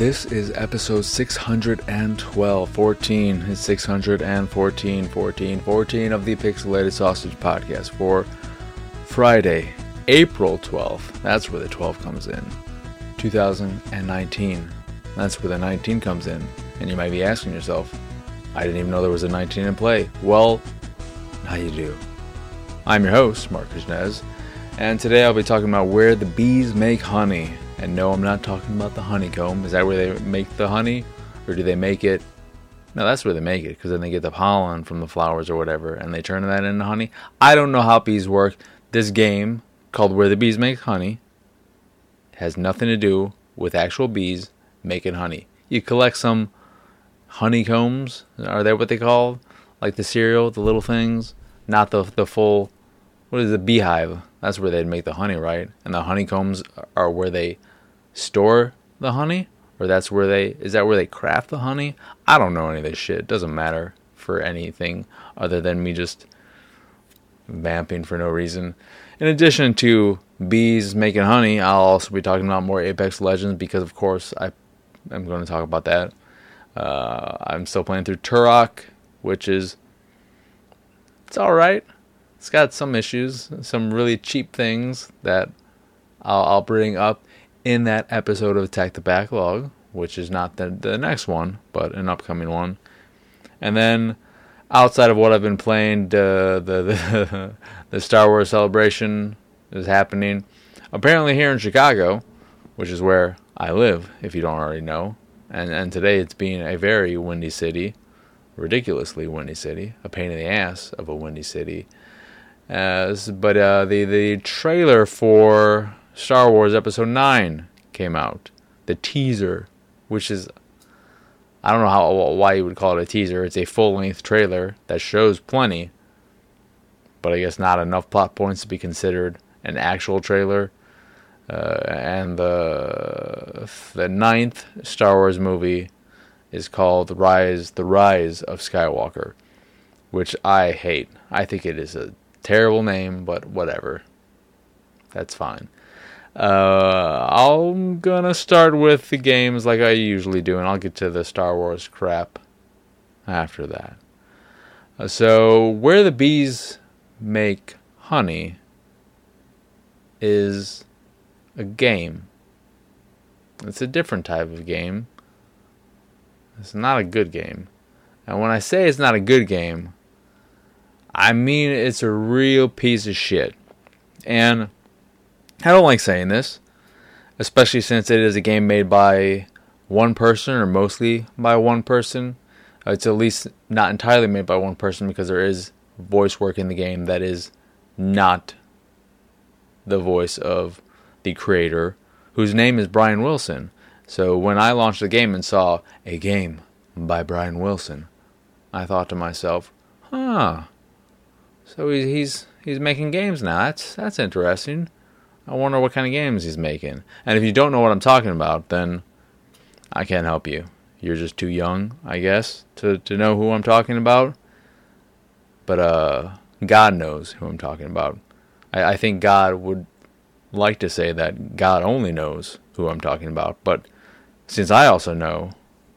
This is episode 612, 14. It's 614, 14, 14 of the Pixelated Sausage Podcast for Friday, April 12th. That's where the 12 comes in. 2019. That's where the 19 comes in. And you might be asking yourself, I didn't even know there was a 19 in play. Well, now you do. I'm your host, Marc Nez, and today I'll be talking about where the bees make honey. And no, I'm not talking about the honeycomb. Is that where they make the honey? Or do they make it? No, that's where they make it, because then they get the pollen from the flowers or whatever, and they turn that into honey. I don't know how bees work. This game, called Where the Bees Make Honey, has nothing to do with actual bees making honey. You collect some honeycombs. Are they what they call? Like the cereal, the little things? Not the, the full. What is a beehive? That's where they'd make the honey, right? And the honeycombs are where they store the honey? Or that's where they is that where they craft the honey? I don't know any of this shit. It doesn't matter for anything other than me just vamping for no reason. In addition to bees making honey, I'll also be talking about more Apex Legends because of course I am going to talk about that. Uh, I'm still playing through Turok, which is it's all right. It's got some issues, some really cheap things that I'll, I'll bring up in that episode of Attack the Backlog, which is not the, the next one, but an upcoming one. And then outside of what I've been playing, the, the, the, the Star Wars celebration is happening. Apparently here in Chicago, which is where I live, if you don't already know. And, and today it's being a very windy city, ridiculously windy city, a pain in the ass of a windy city. As, but uh, the, the trailer for Star Wars Episode 9 came out. The teaser, which is I don't know how why you would call it a teaser. It's a full-length trailer that shows plenty, but I guess not enough plot points to be considered an actual trailer. Uh, and the the ninth Star Wars movie is called Rise: The Rise of Skywalker, which I hate. I think it is a terrible name, but whatever. That's fine. Uh, I'm gonna start with the games like I usually do, and I'll get to the Star Wars crap after that. Uh, so, where the bees make honey is a game. It's a different type of game. It's not a good game. And when I say it's not a good game, I mean it's a real piece of shit. And I don't like saying this, especially since it is a game made by one person or mostly by one person. It's at least not entirely made by one person because there is voice work in the game that is not the voice of the creator, whose name is Brian Wilson. So when I launched the game and saw a game by Brian Wilson, I thought to myself, "Huh. So he's he's he's making games now. That's that's interesting." I wonder what kind of games he's making. And if you don't know what I'm talking about, then I can't help you. You're just too young, I guess, to, to know who I'm talking about. But uh, God knows who I'm talking about. I, I think God would like to say that God only knows who I'm talking about. But since I also know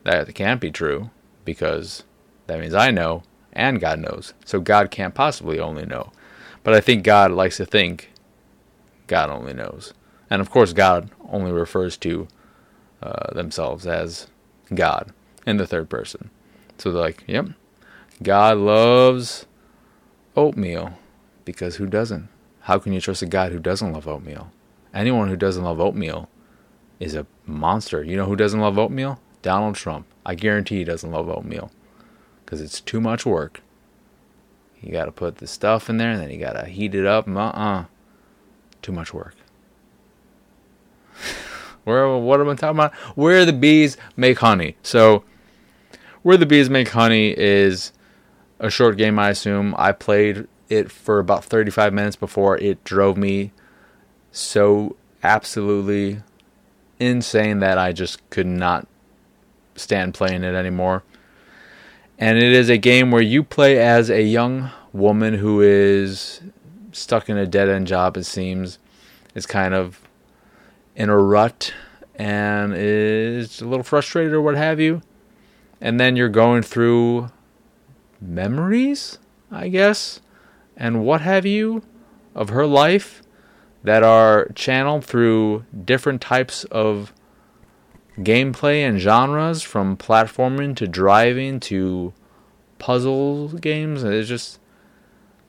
that can't be true, because that means I know and God knows. So God can't possibly only know. But I think God likes to think God only knows. And of course, God only refers to uh, themselves as God in the third person. So they're like, yep, God loves oatmeal because who doesn't? How can you trust a God who doesn't love oatmeal? Anyone who doesn't love oatmeal is a monster. You know who doesn't love oatmeal? Donald Trump. I guarantee he doesn't love oatmeal because it's too much work. You got to put the stuff in there and then you got to heat it up. Uh uh too much work. Where what am I talking about? Where the bees make honey. So where the bees make honey is a short game I assume. I played it for about 35 minutes before it drove me so absolutely insane that I just could not stand playing it anymore. And it is a game where you play as a young woman who is stuck in a dead end job, it seems. Is kind of in a rut and is a little frustrated or what have you. And then you're going through memories, I guess, and what have you of her life that are channeled through different types of gameplay and genres from platforming to driving to puzzle games. It's just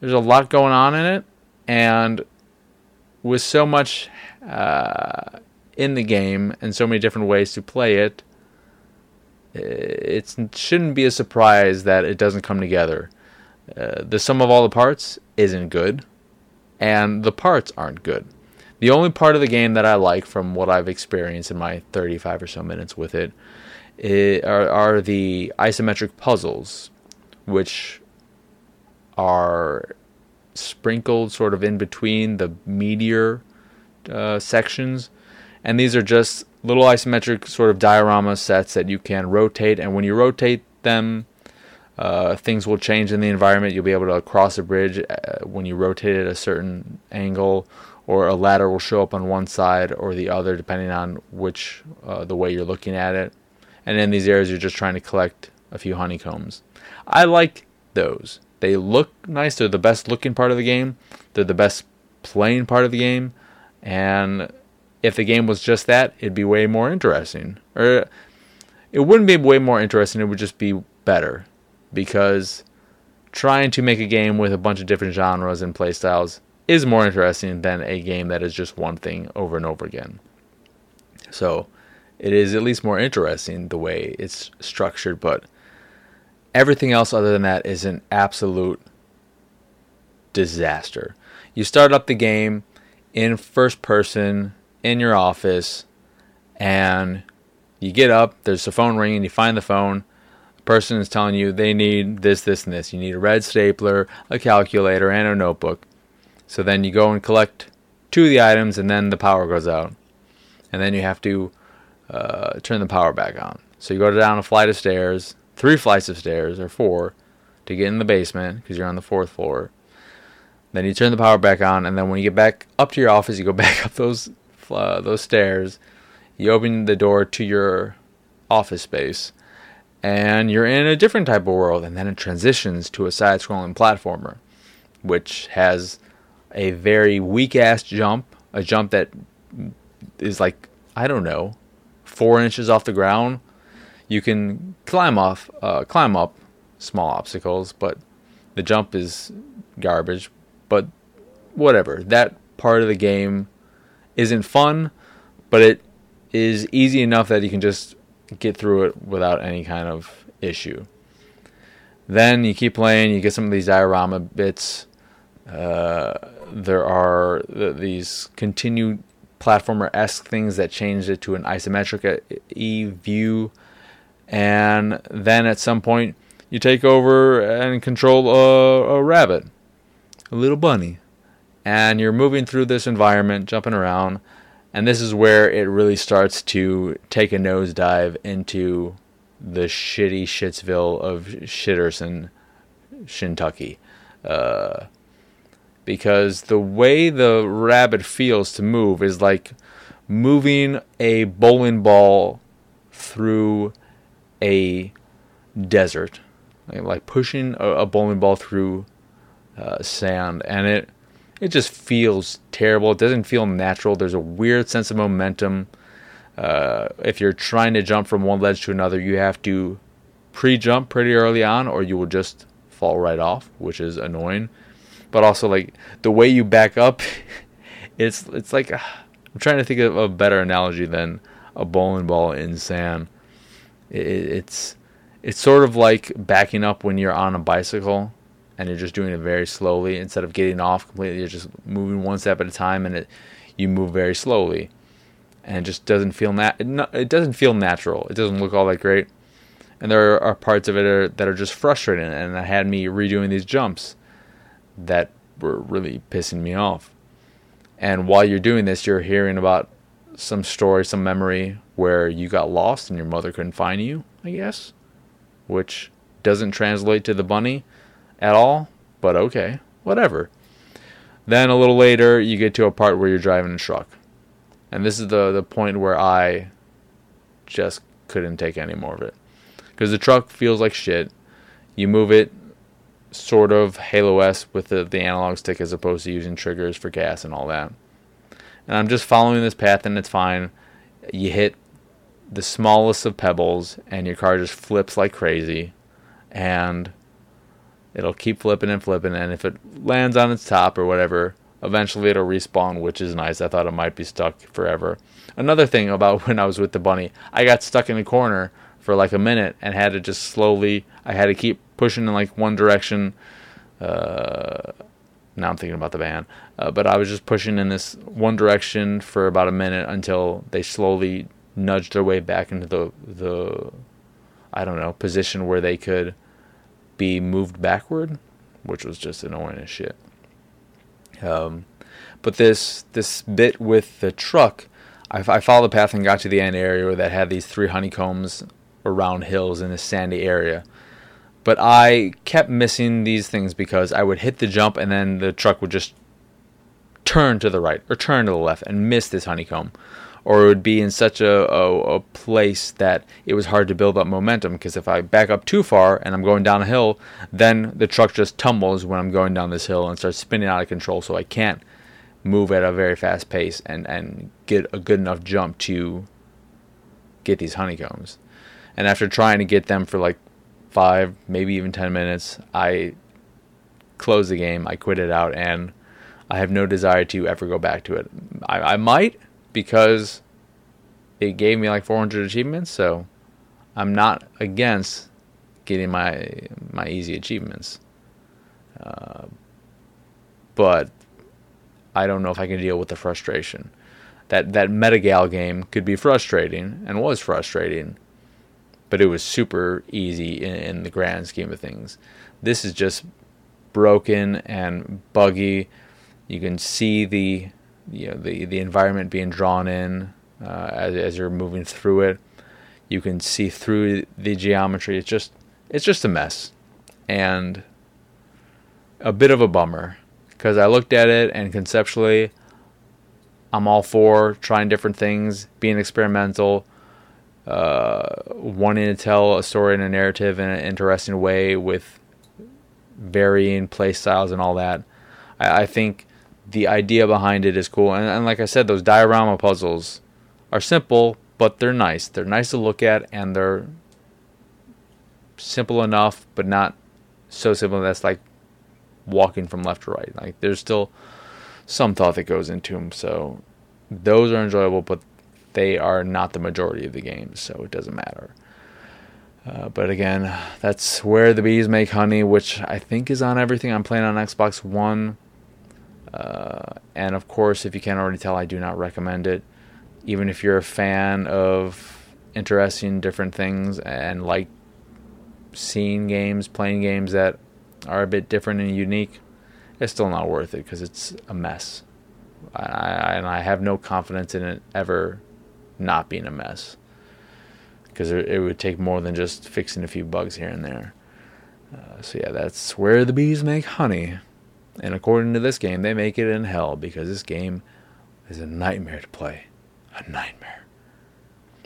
there's a lot going on in it, and with so much uh, in the game and so many different ways to play it, it shouldn't be a surprise that it doesn't come together. Uh, the sum of all the parts isn't good, and the parts aren't good. The only part of the game that I like from what I've experienced in my 35 or so minutes with it, it are, are the isometric puzzles, which are sprinkled sort of in between the meteor uh, sections. And these are just little isometric sort of diorama sets that you can rotate. And when you rotate them, uh, things will change in the environment. You'll be able to cross a bridge uh, when you rotate it a certain angle, or a ladder will show up on one side or the other, depending on which uh, the way you're looking at it. And in these areas, you're just trying to collect a few honeycombs. I like those. They look nice. They're the best looking part of the game. They're the best playing part of the game. And if the game was just that, it'd be way more interesting. Or it wouldn't be way more interesting. It would just be better because trying to make a game with a bunch of different genres and playstyles is more interesting than a game that is just one thing over and over again. So it is at least more interesting the way it's structured, but everything else other than that is an absolute disaster. You start up the game in first person in your office and you get up, there's a phone ringing, you find the phone, the person is telling you they need this, this, and this. You need a red stapler, a calculator, and a notebook. So then you go and collect two of the items, and then the power goes out. And then you have to uh, turn the power back on. So you go down a flight of stairs, three flights of stairs, or four, to get in the basement because you're on the fourth floor. Then you turn the power back on, and then when you get back up to your office, you go back up those uh, those stairs. You open the door to your office space, and you're in a different type of world. And then it transitions to a side-scrolling platformer, which has a very weak ass jump, a jump that is like I don't know, four inches off the ground. You can climb off, uh, climb up small obstacles, but the jump is garbage. But whatever, that part of the game isn't fun, but it is easy enough that you can just get through it without any kind of issue. Then you keep playing, you get some of these diorama bits. Uh, there are these continued platformer esque things that changed it to an isometric E view, and then at some point you take over and control a, a rabbit, a little bunny, and you're moving through this environment, jumping around, and this is where it really starts to take a nosedive into the shitty Shitsville of Shitterson, Shintucky. Uh, because the way the rabbit feels to move is like moving a bowling ball through a desert, like pushing a, bowling ball through uh, sand, and it it just feels terrible. It doesn't feel natural. There's a weird sense of momentum. Uh, if you're trying to jump from one ledge to another, you have to pre-jump pretty early on, or you will just fall right off, which is annoying but also like the way you back up, it's it's like uh, I'm trying to think of a better analogy than a bowling ball in sand. It, it's it's sort of like backing up when you're on a bicycle and you're just doing it very slowly instead of getting off completely. You're just moving one step at a time, and it you move very slowly, and it just doesn't feel nat- it, it doesn't feel natural. It doesn't look all that great, and there are parts of it are, that are just frustrating, and that had me redoing these jumps that were really pissing me off. And while you're doing this, you're hearing about some story, some memory where you got lost and your mother couldn't find you, I guess, which doesn't translate to the bunny at all, but okay, whatever. Then a little later, you get to a part where you're driving a truck. And this is the the point where I just couldn't take any more of it. Because the truck feels like shit. You move it sort of Halo-esque with the, the analog stick as opposed to using triggers for gas and all that. And I'm just following this path and it's fine. You hit the smallest of pebbles and your car just flips like crazy. And it'll keep flipping and flipping. And if it lands on its top or whatever, eventually it'll respawn, which is nice. I thought it might be stuck forever. Another thing about when I was with the bunny, I got stuck in a corner for like a minute and had to just slowly, I had to keep pushing in like one direction. Uh, now I'm thinking about the band, uh, but I was just pushing in this one direction for about a minute until they slowly nudged their way back into the the I don't know position where they could be moved backward, which was just annoying as shit. Um, but this this bit with the truck, I, I followed the path and got to the end area that had these three honeycombs around hills in this sandy area. But I kept missing these things because I would hit the jump and then the truck would just turn to the right or turn to the left and miss this honeycomb. Or it would be in such a, a, a place that it was hard to build up momentum because if I back up too far and I'm going down a hill, then the truck just tumbles when I'm going down this hill and starts spinning out of control. So I can't move at a very fast pace and, and get a good enough jump to get these honeycombs. And after trying to get them for like five, maybe even 10 minutes, I close the game, I quit it out, and I have no desire to ever go back to it. I, I might because it gave me like 400 achievements, so I'm not against getting my my easy achievements. Uh, but I don't know if I can deal with the frustration. That that Metagal game could be frustrating and was frustrating, but it was super easy in, in the grand scheme of things. This is just broken and buggy. You can see the you know the the environment being drawn in uh, as as you're moving through it. You can see through the geometry. It's just it's just a mess, and a bit of a bummer because I looked at it and conceptually, I'm all for trying different things, being experimental, uh, wanting to tell a story and a narrative in an interesting way with varying play styles and all that. I, I think the idea behind it is cool. And, and like I said, those diorama puzzles are simple, but they're nice. They're nice to look at, and they're simple enough, but not so simple that's like walking from left to right. Like there's still some thought that goes into them. So those are enjoyable, but they are not the majority of the games, so it doesn't matter. Uh, but again, that's where the bees make honey, which I think is on everything. I'm playing on Xbox One. Uh, and of course, if you can't already tell, I do not recommend it. Even if you're a fan of interesting different things and like seeing games, playing games that are a bit different and unique, it's still not worth it because it's a mess. I, I, and I have no confidence in it ever not being a mess because it would take more than just fixing a few bugs here and there. Uh, so yeah, that's where the bees make honey. And according to this game, they make it in hell because this game is a nightmare to play. A nightmare.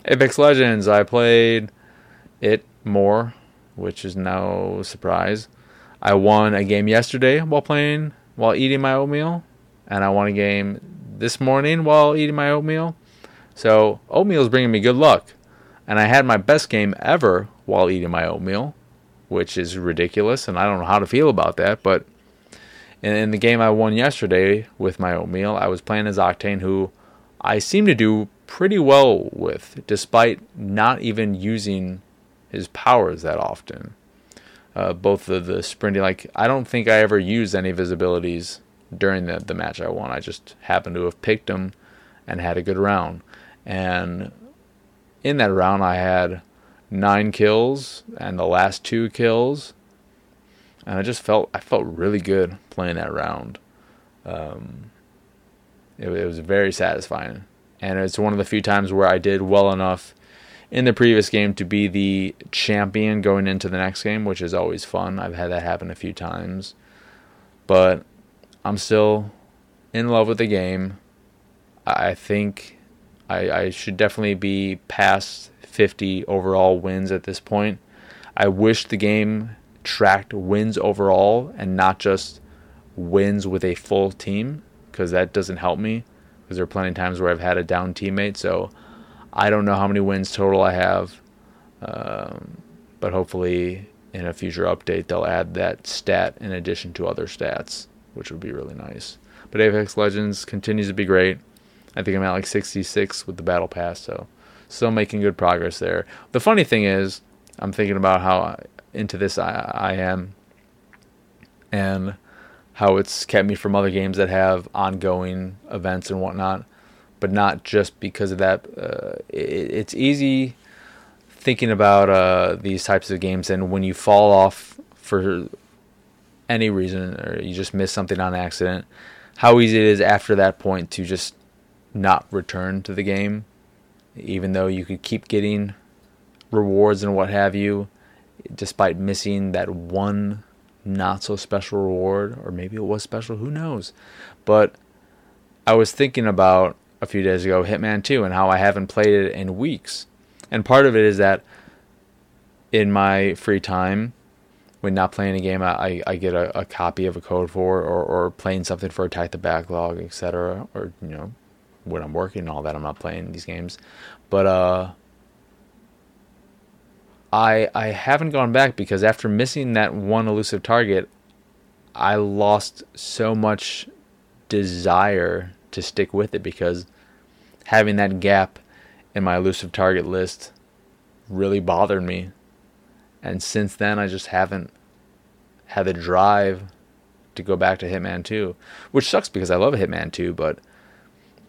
Apex Legends, I played it more, which is no surprise. I won a game yesterday while playing, while eating my oatmeal, and I won a game this morning while eating my oatmeal. So, oatmeal is bringing me good luck. And I had my best game ever while eating my oatmeal, which is ridiculous, and I don't know how to feel about that. But in, in the game I won yesterday with my oatmeal, I was playing as Octane, who I seem to do pretty well with, despite not even using his powers that often. Uh, both the, the sprinting, like, I don't think I ever used any of his abilities during the, the match I won. I just happened to have picked him and had a good round. And in that round, I had nine kills and the last two kills, and I just felt I felt really good playing that round. Um, it, it was very satisfying, and it's one of the few times where I did well enough in the previous game to be the champion going into the next game, which is always fun. I've had that happen a few times, but I'm still in love with the game. I think I, I should definitely be past 50 overall wins at this point. I wish the game tracked wins overall and not just wins with a full team because that doesn't help me because there are plenty of times where I've had a down teammate. So I don't know how many wins total I have, um, but hopefully in a future update they'll add that stat in addition to other stats, which would be really nice. But Apex Legends continues to be great. I think I'm at like 66 with the battle pass, so still making good progress there. The funny thing is, I'm thinking about how into this I, I am, and how it's kept me from other games that have ongoing events and whatnot, but not just because of that. Uh, it, it's easy thinking about uh, these types of games, and when you fall off for any reason or you just miss something on accident, how easy it is after that point to just not return to the game, even though you could keep getting rewards and what have you, despite missing that one not so special reward, or maybe it was special, who knows. But I was thinking about a few days ago Hitman 2 and how I haven't played it in weeks. And part of it is that in my free time, when not playing a game, I, I get a, a copy of a code for, or, or playing something for Attack the Backlog, etc. Or, you know, when I'm working and all that, I'm not playing these games. But, uh, I I haven't gone back because after missing that one elusive target, I lost so much desire to stick with it because having that gap in my elusive target list really bothered me. And since then, I just haven't had the drive to go back to Hitman 2, which sucks because I love Hitman 2, but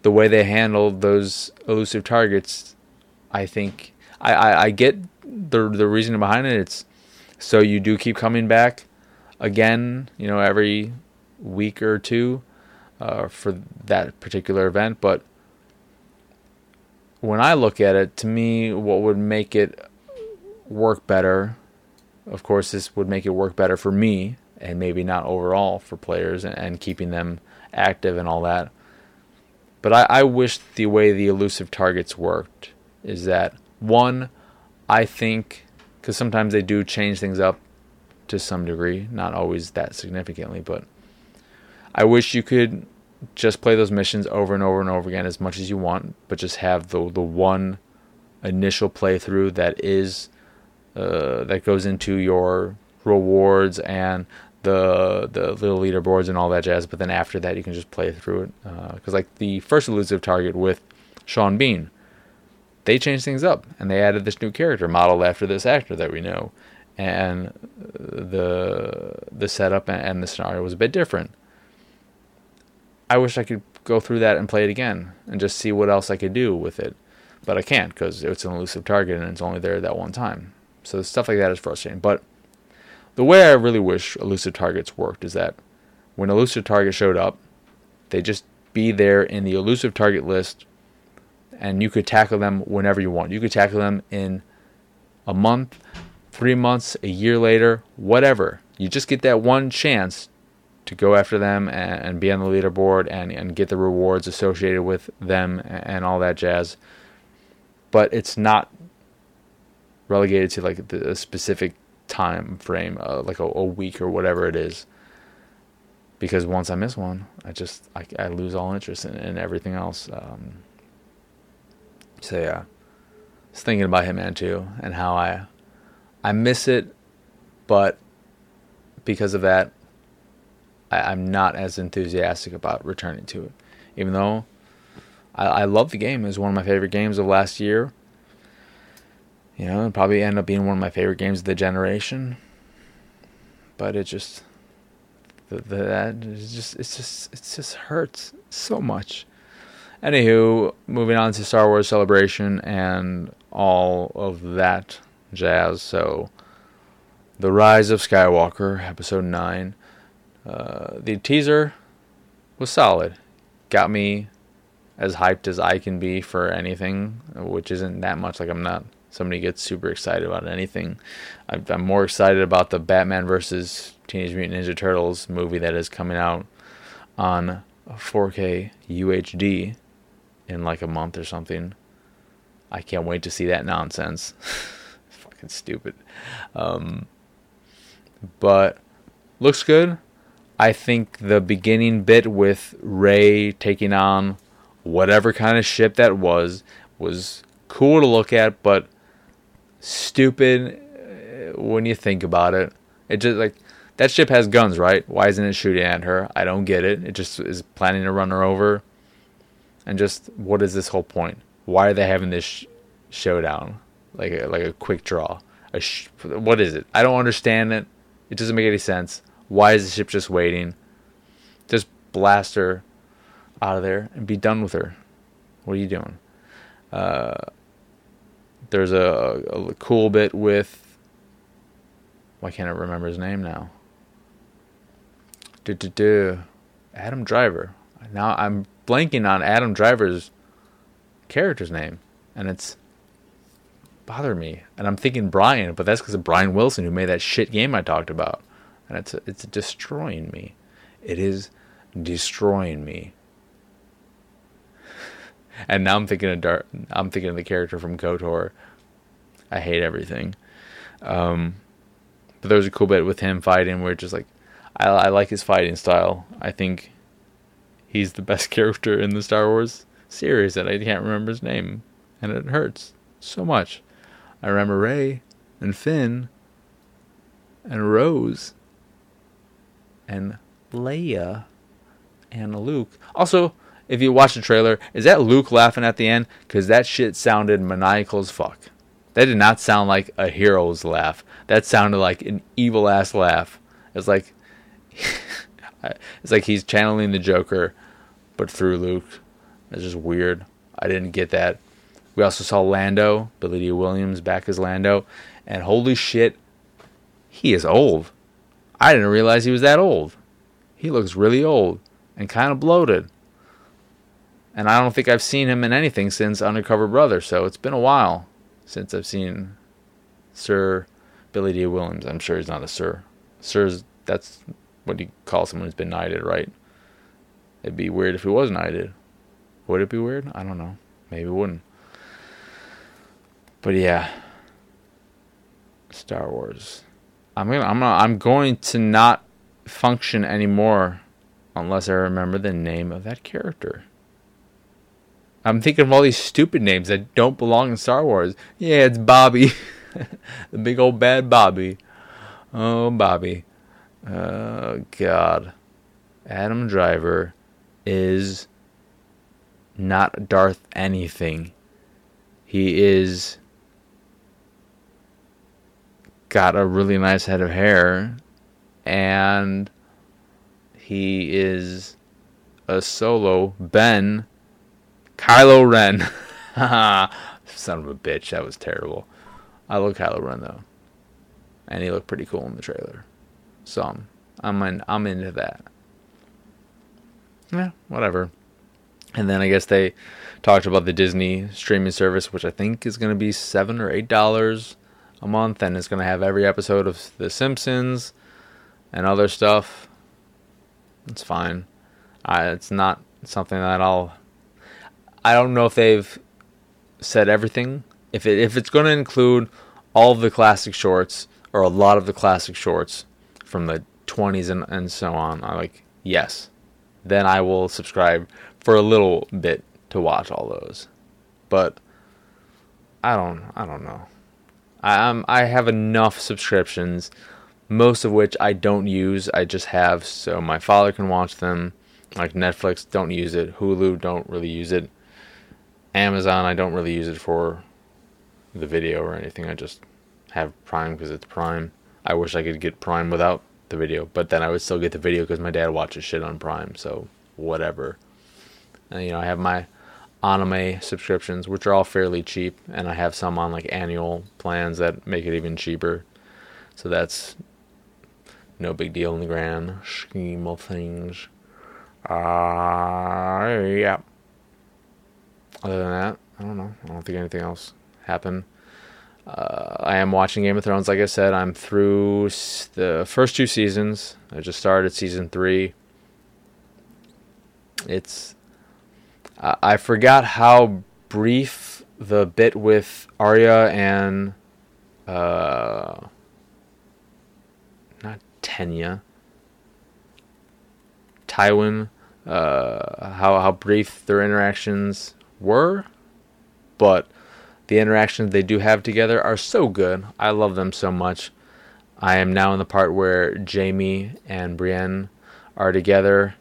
the way they handled those elusive targets, I think I, I, I get the the reason behind it. It's so you do keep coming back again, you know, every week or two uh, for that particular event. But when I look at it, to me, what would make it work better, of course, this would make it work better for me and maybe not overall for players and, and keeping them active and all that. But I, I wish the way the elusive targets worked is that one, I think, because sometimes they do change things up to some degree, not always that significantly, but I wish you could just play those missions over and over and over again as much as you want, but just have the the one initial playthrough that is uh, that goes into your rewards and the the little leaderboards and all that jazz. But then after that, you can just play through it because uh, like the first elusive target with Sean Bean, they changed things up and they added this new character modeled after this actor that we know, and the the setup and the scenario was a bit different. I wish I could go through that and play it again and just see what else I could do with it, but I can't because it's an elusive target and it's only there that one time. So stuff like that is frustrating. But the way I really wish elusive targets worked is that when elusive target showed up, they just be there in the elusive target list and you could tackle them whenever you want. You could tackle them in a month, three months, a year later, whatever. You just get that one chance to go after them and, be on the leaderboard and, and get the rewards associated with them and, all that jazz. But it's not relegated to like the, specific time frame, uh, like a, a, week or whatever it is. Because once I miss one, I just I, I lose all interest in, in everything else. Um, so yeah, was thinking about Hitman 2 and how I I miss it, but because of that, I, am not as enthusiastic about returning to it. Even though I, I love the game, it was one of my favorite games of last year. You know, it probably end up being one of my favorite games of the generation. But it just the, the that is just it's just it just hurts so much. Anywho, moving on to Star Wars Celebration and all of that jazz. So, The Rise of Skywalker, Episode 9. Uh, the teaser was solid. Got me as hyped as I can be for anything, which isn't that much. Like, I'm not somebody gets super excited about anything. I'm more excited about the Batman versus Teenage Mutant Ninja Turtles movie that is coming out on 4K UHD in like a month or something. I can't wait to see that nonsense. Fucking stupid. Um, but looks good. I think the beginning bit with Rey taking on whatever kind of ship that was was cool to look at, but stupid uh, when you think about it. It just like that ship has guns, right? Why isn't it shooting at her? I don't get it. It just is planning to run her over. And just what is this whole point? Why are they having this sh- showdown? Like a, like a quick draw. A sh- what is it? I don't understand it. It doesn't make any sense. Why is the ship just waiting? Just blast her out of there and be done with her. What are you doing? Uh, there's a, a, cool bit with. Why can't I remember his name now? Do do do, Adam Driver. Now I'm blanking on Adam Driver's character's name, and it's bother me. And I'm thinking Brian, but that's because of Brian Wilson who made that shit game I talked about, and it's it's destroying me. It is destroying me. And now I'm thinking of Dar- I'm thinking of the character from KOTOR. I hate everything. Um, but there was a cool bit with him fighting where just like I, I like his fighting style. I think he's the best character in the Star Wars series, and I can't remember his name, and it hurts so much. I remember Rey and Finn and Rose and Leia and Luke. Also, if you watch the trailer, is that Luke laughing at the end? Because that shit sounded maniacal as fuck. That did not sound like a hero's laugh. That sounded like an evil ass laugh. It's like it's like he's channeling the Joker, but through Luke. It's just weird. I didn't get that. We also saw Lando, Billy Dee Williams back as Lando, and holy shit, he is old. I didn't realize he was that old. He looks really old and kind of bloated. And I don't think I've seen him in anything since Undercover Brother, so it's been a while since I've seen Sir Billy Dee Williams. I'm sure he's not a Sir. Sir's that's what you call someone who's been knighted, right? It'd be weird if he was knighted. Would it be weird? I don't know. Maybe it wouldn't. But yeah, Star Wars. I'm gonna, I'm gonna, I'm going to not function anymore unless I remember the name of that character. I'm thinking of all these stupid names that don't belong in Star Wars. Yeah, it's Bobby, the big old bad Bobby. Oh, Bobby. Oh God, Adam Driver is not Darth anything. He is got a really nice head of hair and he is a solo Ben Kylo Ren. Son of a bitch, that was terrible. I love Kylo Ren though. And he looked pretty cool in the trailer. So I'm I'm in, I'm into that. Yeah, whatever. And then I guess they talked about the Disney streaming service, which I think is going to be seven or eight dollars a month, and it's going to have every episode of The Simpsons and other stuff. It's fine. I, it's not something that I'll. I don't know if they've said everything. If it if it's going to include all of the classic shorts or a lot of the classic shorts, from the 20s and, and so on, I'm like, yes. Then I will subscribe for a little bit to watch all those. But I don't I don't know. I um, I have enough subscriptions, most of which I don't use. I just have so my father can watch them. Like Netflix, don't use it. Hulu, don't really use it. Amazon, I don't really use it for the video or anything. I just have Prime because it's Prime. I wish I could get Prime without the video, but then I would still get the video because my dad watches shit on Prime, so whatever. And, you know, I have my anime subscriptions, which are all fairly cheap, and I have some on like annual plans that make it even cheaper. So that's no big deal in the grand scheme of things. Uh, yeah. Other than that, I don't know. I don't think anything else happened. Uh, I am watching Game of Thrones. Like I said, I'm through the first two seasons. I just started season three. It's Uh, I forgot how brief the bit with Arya and uh, not Tenya, Tywin, uh, how how brief their interactions were, but the interactions they do have together are so good. I love them so much. I am now in the part where Jaime and Brienne are together.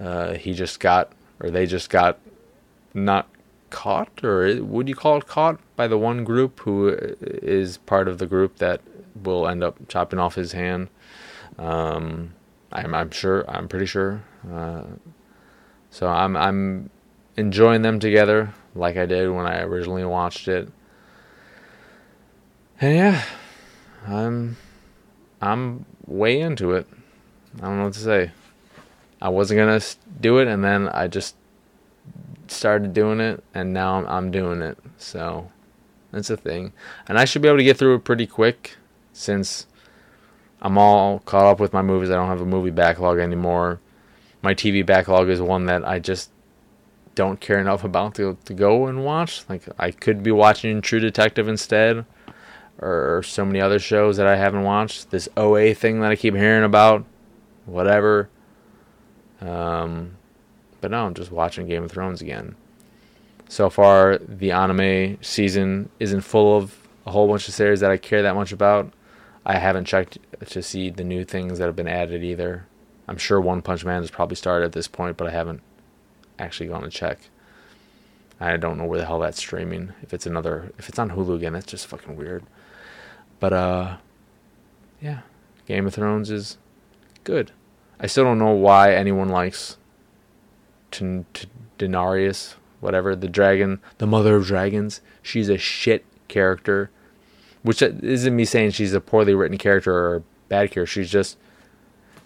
Uh, he just got, or they just got, not caught, or would you call it caught by the one group who is part of the group that will end up chopping off his hand. Um, I'm, I'm sure, I'm pretty sure. Uh, so I'm, I'm enjoying them together like I did when I originally watched it. And yeah, I'm I'm way into it. I don't know what to say. I wasn't gonna do it, and then I just started doing it, and now I'm, I'm doing it. So that's a thing, and I should be able to get through it pretty quick since I'm all caught up with my movies. I don't have a movie backlog anymore. My TV backlog is one that I just don't care enough about to to go and watch. Like I could be watching True Detective instead, or so many other shows that I haven't watched. This OA thing that I keep hearing about, whatever. Um, but no, I'm just watching Game of Thrones again. So far, the anime season isn't full of a whole bunch of series that I care that much about. I haven't checked to see the new things that have been added either. I'm sure One Punch Man has probably started at this point, but I haven't actually gone to check. I don't know where the hell that's streaming. If it's another, if it's on Hulu again, that's just fucking weird. But uh, yeah, Game of Thrones is good. I still don't know why anyone likes T- T- Daenerys, whatever the dragon, the mother of dragons. She's a shit character, which isn't me saying she's a poorly written character or a bad character. She's just,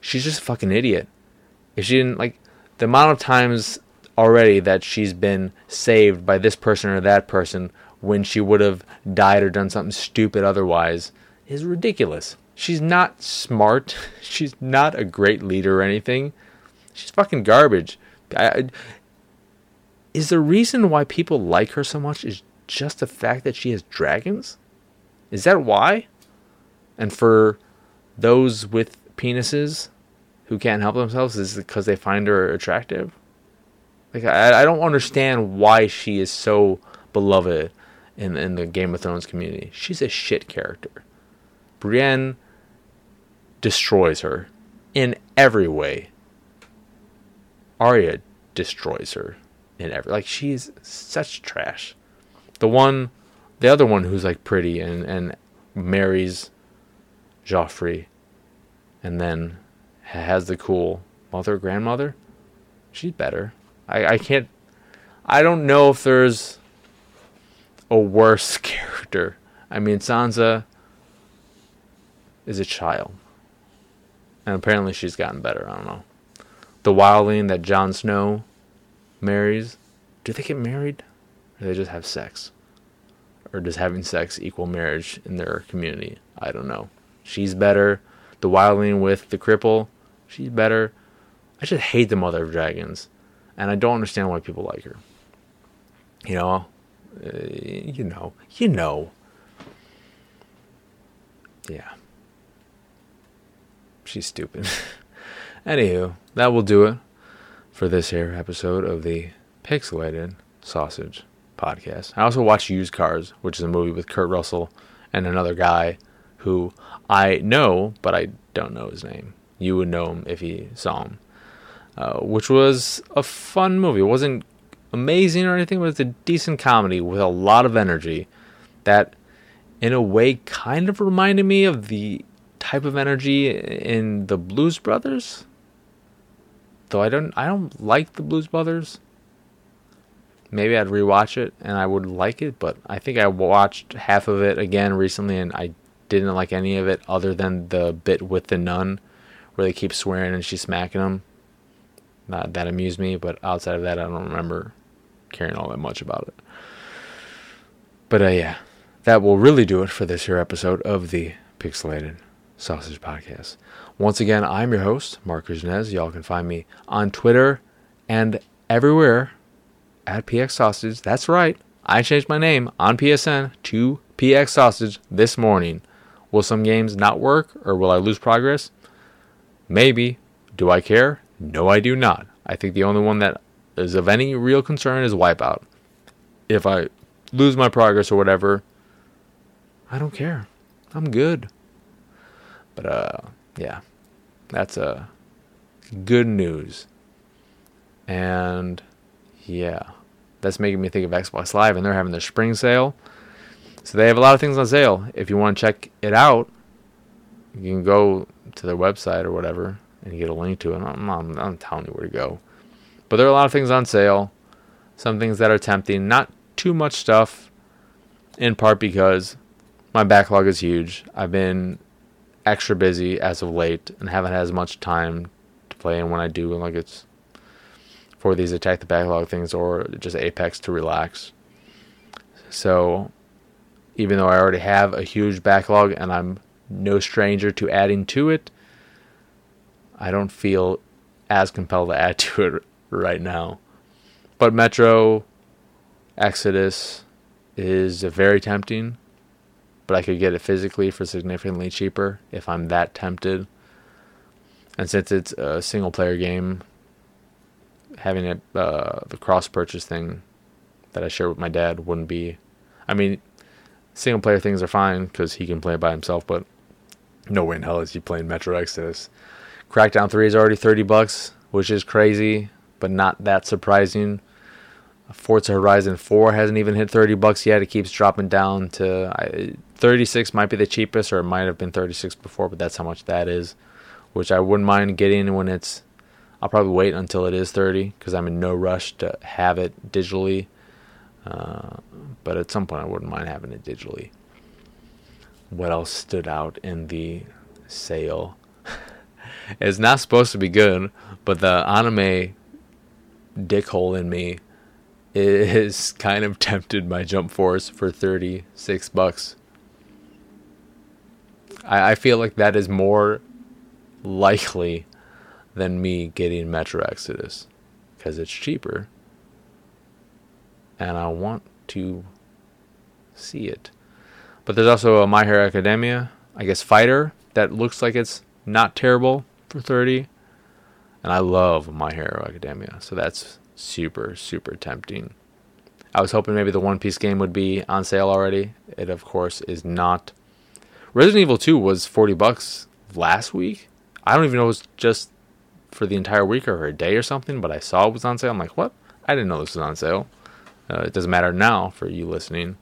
she's just a fucking idiot. If she didn't like the amount of times already that she's been saved by this person or that person when she would have died or done something stupid otherwise is ridiculous. She's not smart. She's not a great leader or anything. She's fucking garbage. I, is the reason why people like her so much is just the fact that she has dragons? Is that why? And for those with penises who can't help themselves, is it because they find her attractive? Like I, I don't understand why she is so beloved in in the Game of Thrones community. She's a shit character. Brienne destroys her in every way. Arya destroys her in every like she's such trash. The one the other one who's like pretty and, and marries Joffrey and then has the cool mother grandmother, she's better. I, I can't. I don't know if there's a worse character. I mean, Sansa is a child, and apparently she's gotten better. I don't know. The wildling that Jon Snow marries, do they get married, or they just have sex, or does having sex equal marriage in their community? I don't know. She's better. The wildling with the cripple, she's better. I just hate the mother of dragons and I don't understand why people like her. You know, uh, you know, you know. Yeah. She's stupid. Anywho, that will do it for this here episode of the Pixelated Sausage podcast. I also watched Used Cars, which is a movie with Kurt Russell and another guy who I know, but I don't know his name. You would know him if you saw him. Uh, which was a fun movie. It wasn't amazing or anything, but it's a decent comedy with a lot of energy that, in a way, kind of reminded me of the type of energy in the Blues Brothers. Though I don't, I don't like the Blues Brothers. Maybe I'd rewatch it and I would like it, but I think I watched half of it again recently and I didn't like any of it other than the bit with the nun where they keep swearing and she's smacking them. That, that amused me, but outside of that, I don't remember caring all that much about it. But uh, yeah, that will really do it for this here episode of the Pixelated Sausage Podcast. Once again, I'm your host, Marc Kuznez. Y'all can find me on Twitter and everywhere at PX Sausage. That's right. I changed my name on PSN to PX Sausage this morning. Will some games not work or will I lose progress? Maybe. Do I care? No, I do not. I think the only one that is of any real concern is Wipeout. If I lose my progress or whatever, I don't care. I'm good. But uh yeah. That's uh good news. And yeah. That's making me think of Xbox Live and they're having their spring sale. So they have a lot of things on sale. If you want to check it out, you can go to their website or whatever and you get a link to it. I'm, I'm, I'm telling you where to go. But there are a lot of things on sale. Some things that are tempting. Not too much stuff, in part because my backlog is huge. I've been extra busy as of late and haven't had as much time to play. And when I do, like it's for these attack the backlog things or just Apex to relax. So even though I already have a huge backlog and I'm no stranger to adding to it, I don't feel as compelled to add to it right now. But Metro Exodus is very tempting, but I could get it physically for significantly cheaper if I'm that tempted. And since it's a single player game, having it uh, the cross purchase thing that I share with my dad wouldn't be. I mean, single player things are fine because he can play it by himself, but no way in hell is he playing Metro Exodus. Crackdown 3 is already 30 bucks, which is crazy, but not that surprising. Forza Horizon 4 hasn't even hit 30 bucks yet. It keeps dropping down to I, 36 might be the cheapest or it might have been 36 before, but that's how much that is, which I wouldn't mind getting when it's I'll probably wait until it is 30 cuz I'm in no rush to have it digitally. Uh, but at some point I wouldn't mind having it digitally. What else stood out in the sale? It's not supposed to be good, but the anime dickhole in me is kind of tempted by Jump Force for 36 bucks. I, I feel like that is more likely than me getting Metro Exodus because it's cheaper and I want to see it. But there's also a My Hero Academia, I guess Fighter that looks like it's not terrible for 30 and I love My Hero Academia. So that's super super tempting. I was hoping maybe the One Piece game would be on sale already. It of course is not. Resident Evil 2 was 40 bucks last week. I don't even know it was just for the entire week or a day or something, but I saw it was on sale. I'm like, "What? I didn't know this was on sale." Uh, it doesn't matter now for you listening.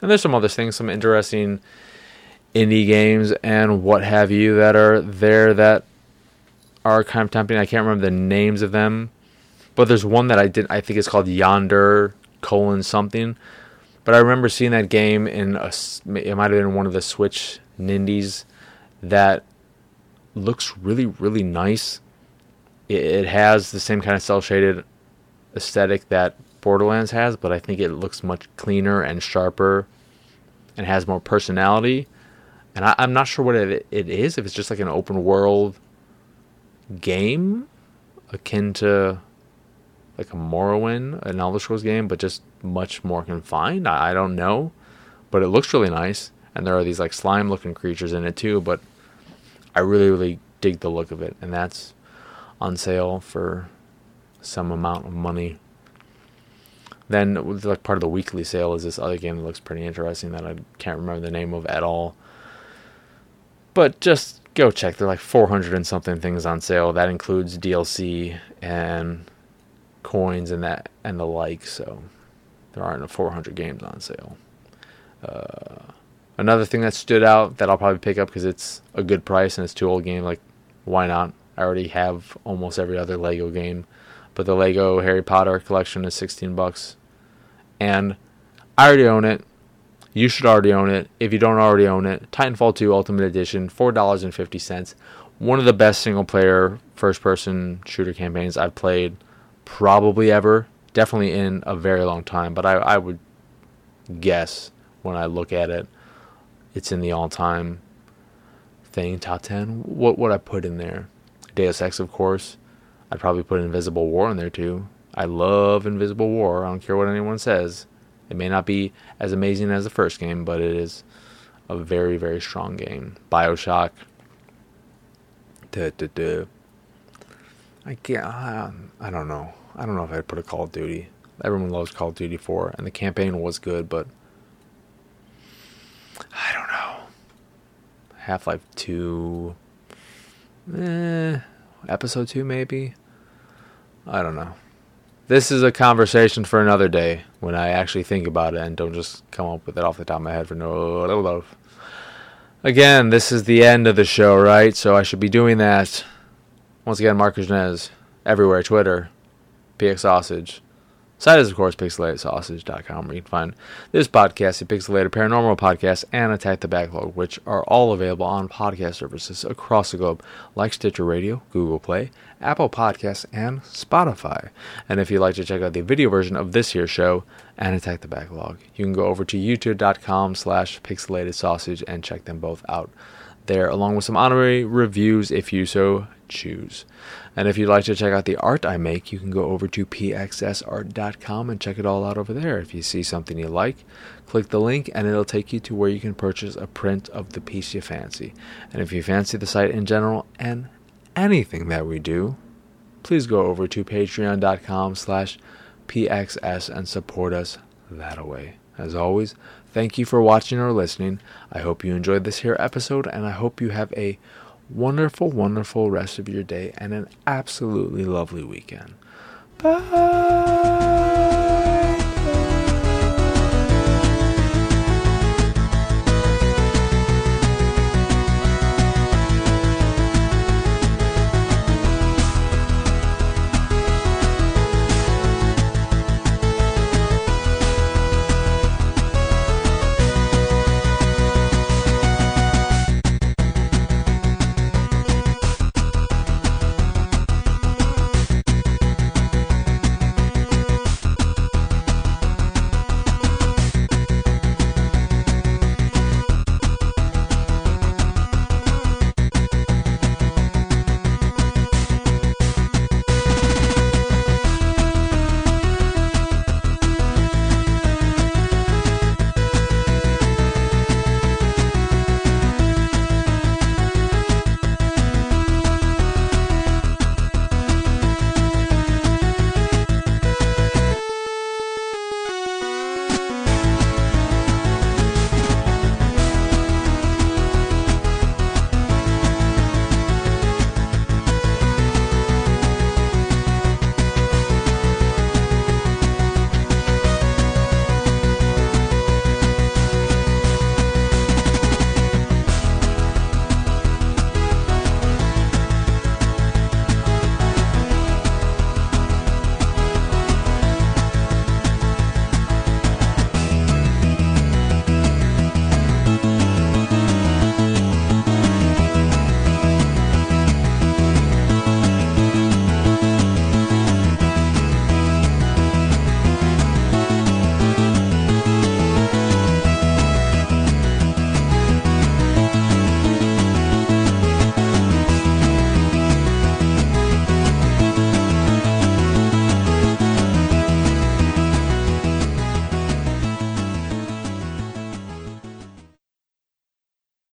And there's some other things, some interesting indie games and what have you that are there that are kind of tempting. I can't remember the names of them, but there's one that I did. I think it's called Yonder colon something. But I remember seeing that game in a. It might have been one of the Switch Nindies that looks really really nice. It, it has the same kind of cel shaded aesthetic that Borderlands has, but I think it looks much cleaner and sharper, and has more personality. And I, am not sure what it, it is. If it's just like an open world game akin to like a Morrowind, an Elder Scrolls game, but just much more confined. I, I don't know, but it looks really nice, and there are these like slime-looking creatures in it too. But I really, really dig the look of it, and that's on sale for some amount of money. Then, like part of the weekly sale, is this other game that looks pretty interesting that I can't remember the name of at all. But just go check. They're like 400 and something things on sale. That includes DLC and coins and that and the like. So there aren't 400 games on sale. Uh, another thing that stood out that I'll probably pick up because it's a good price and it's two old game. Like, why not? I already have almost every other Lego game, but the Lego Harry Potter collection is 16 bucks, and I already own it. You should already own it. If you don't already own it, Titanfall 2 Ultimate Edition, $4.50. One of the best single player first person shooter campaigns I've played probably ever. Definitely in a very long time, but I, I would guess when I look at it, it's in the all time thing, top 10. What would I put in there? Deus Ex, of course. I'd probably put Invisible War in there too. I love Invisible War. I don't care what anyone says. It may not be as amazing as the first game, but it is a very, very strong game. Bioshock. Duh, duh, duh. I can't. Uh, I don't know. I don't know if I'd put a Call of Duty. Everyone loves Call of Duty 4, and the campaign was good, but I don't know. Half Life 2. Eh, episode 2, maybe? I don't know. This is a conversation for another day when I actually think about it and don't just come up with it off the top of my head for no love. Again, this is the end of the show, right? So I should be doing that. Once again, Marcus Nez, everywhere Twitter, PX Sausage. Site is, of course, pixelatedsausage.com, where you can find this podcast, the Pixelated Paranormal Podcast, and Attack the Backlog, which are all available on podcast services across the globe, like Stitcher Radio, Google Play, Apple Podcasts, and Spotify. And if you'd like to check out the video version of this here show and Attack the Backlog, you can go over to youtube.com slash pixelatedsausage and check them both out there, along with some honorary reviews if you so choose. And if you'd like to check out the art I make, you can go over to pxsart.com and check it all out over there. If you see something you like, click the link and it'll take you to where you can purchase a print of the piece you fancy. And if you fancy the site in general and anything that we do, please go over to patreon.com slash pxs and support us that way. As always, thank you for watching or listening. I hope you enjoyed this here episode and I hope you have a wonderful, wonderful rest of your day and an absolutely lovely weekend. Bye.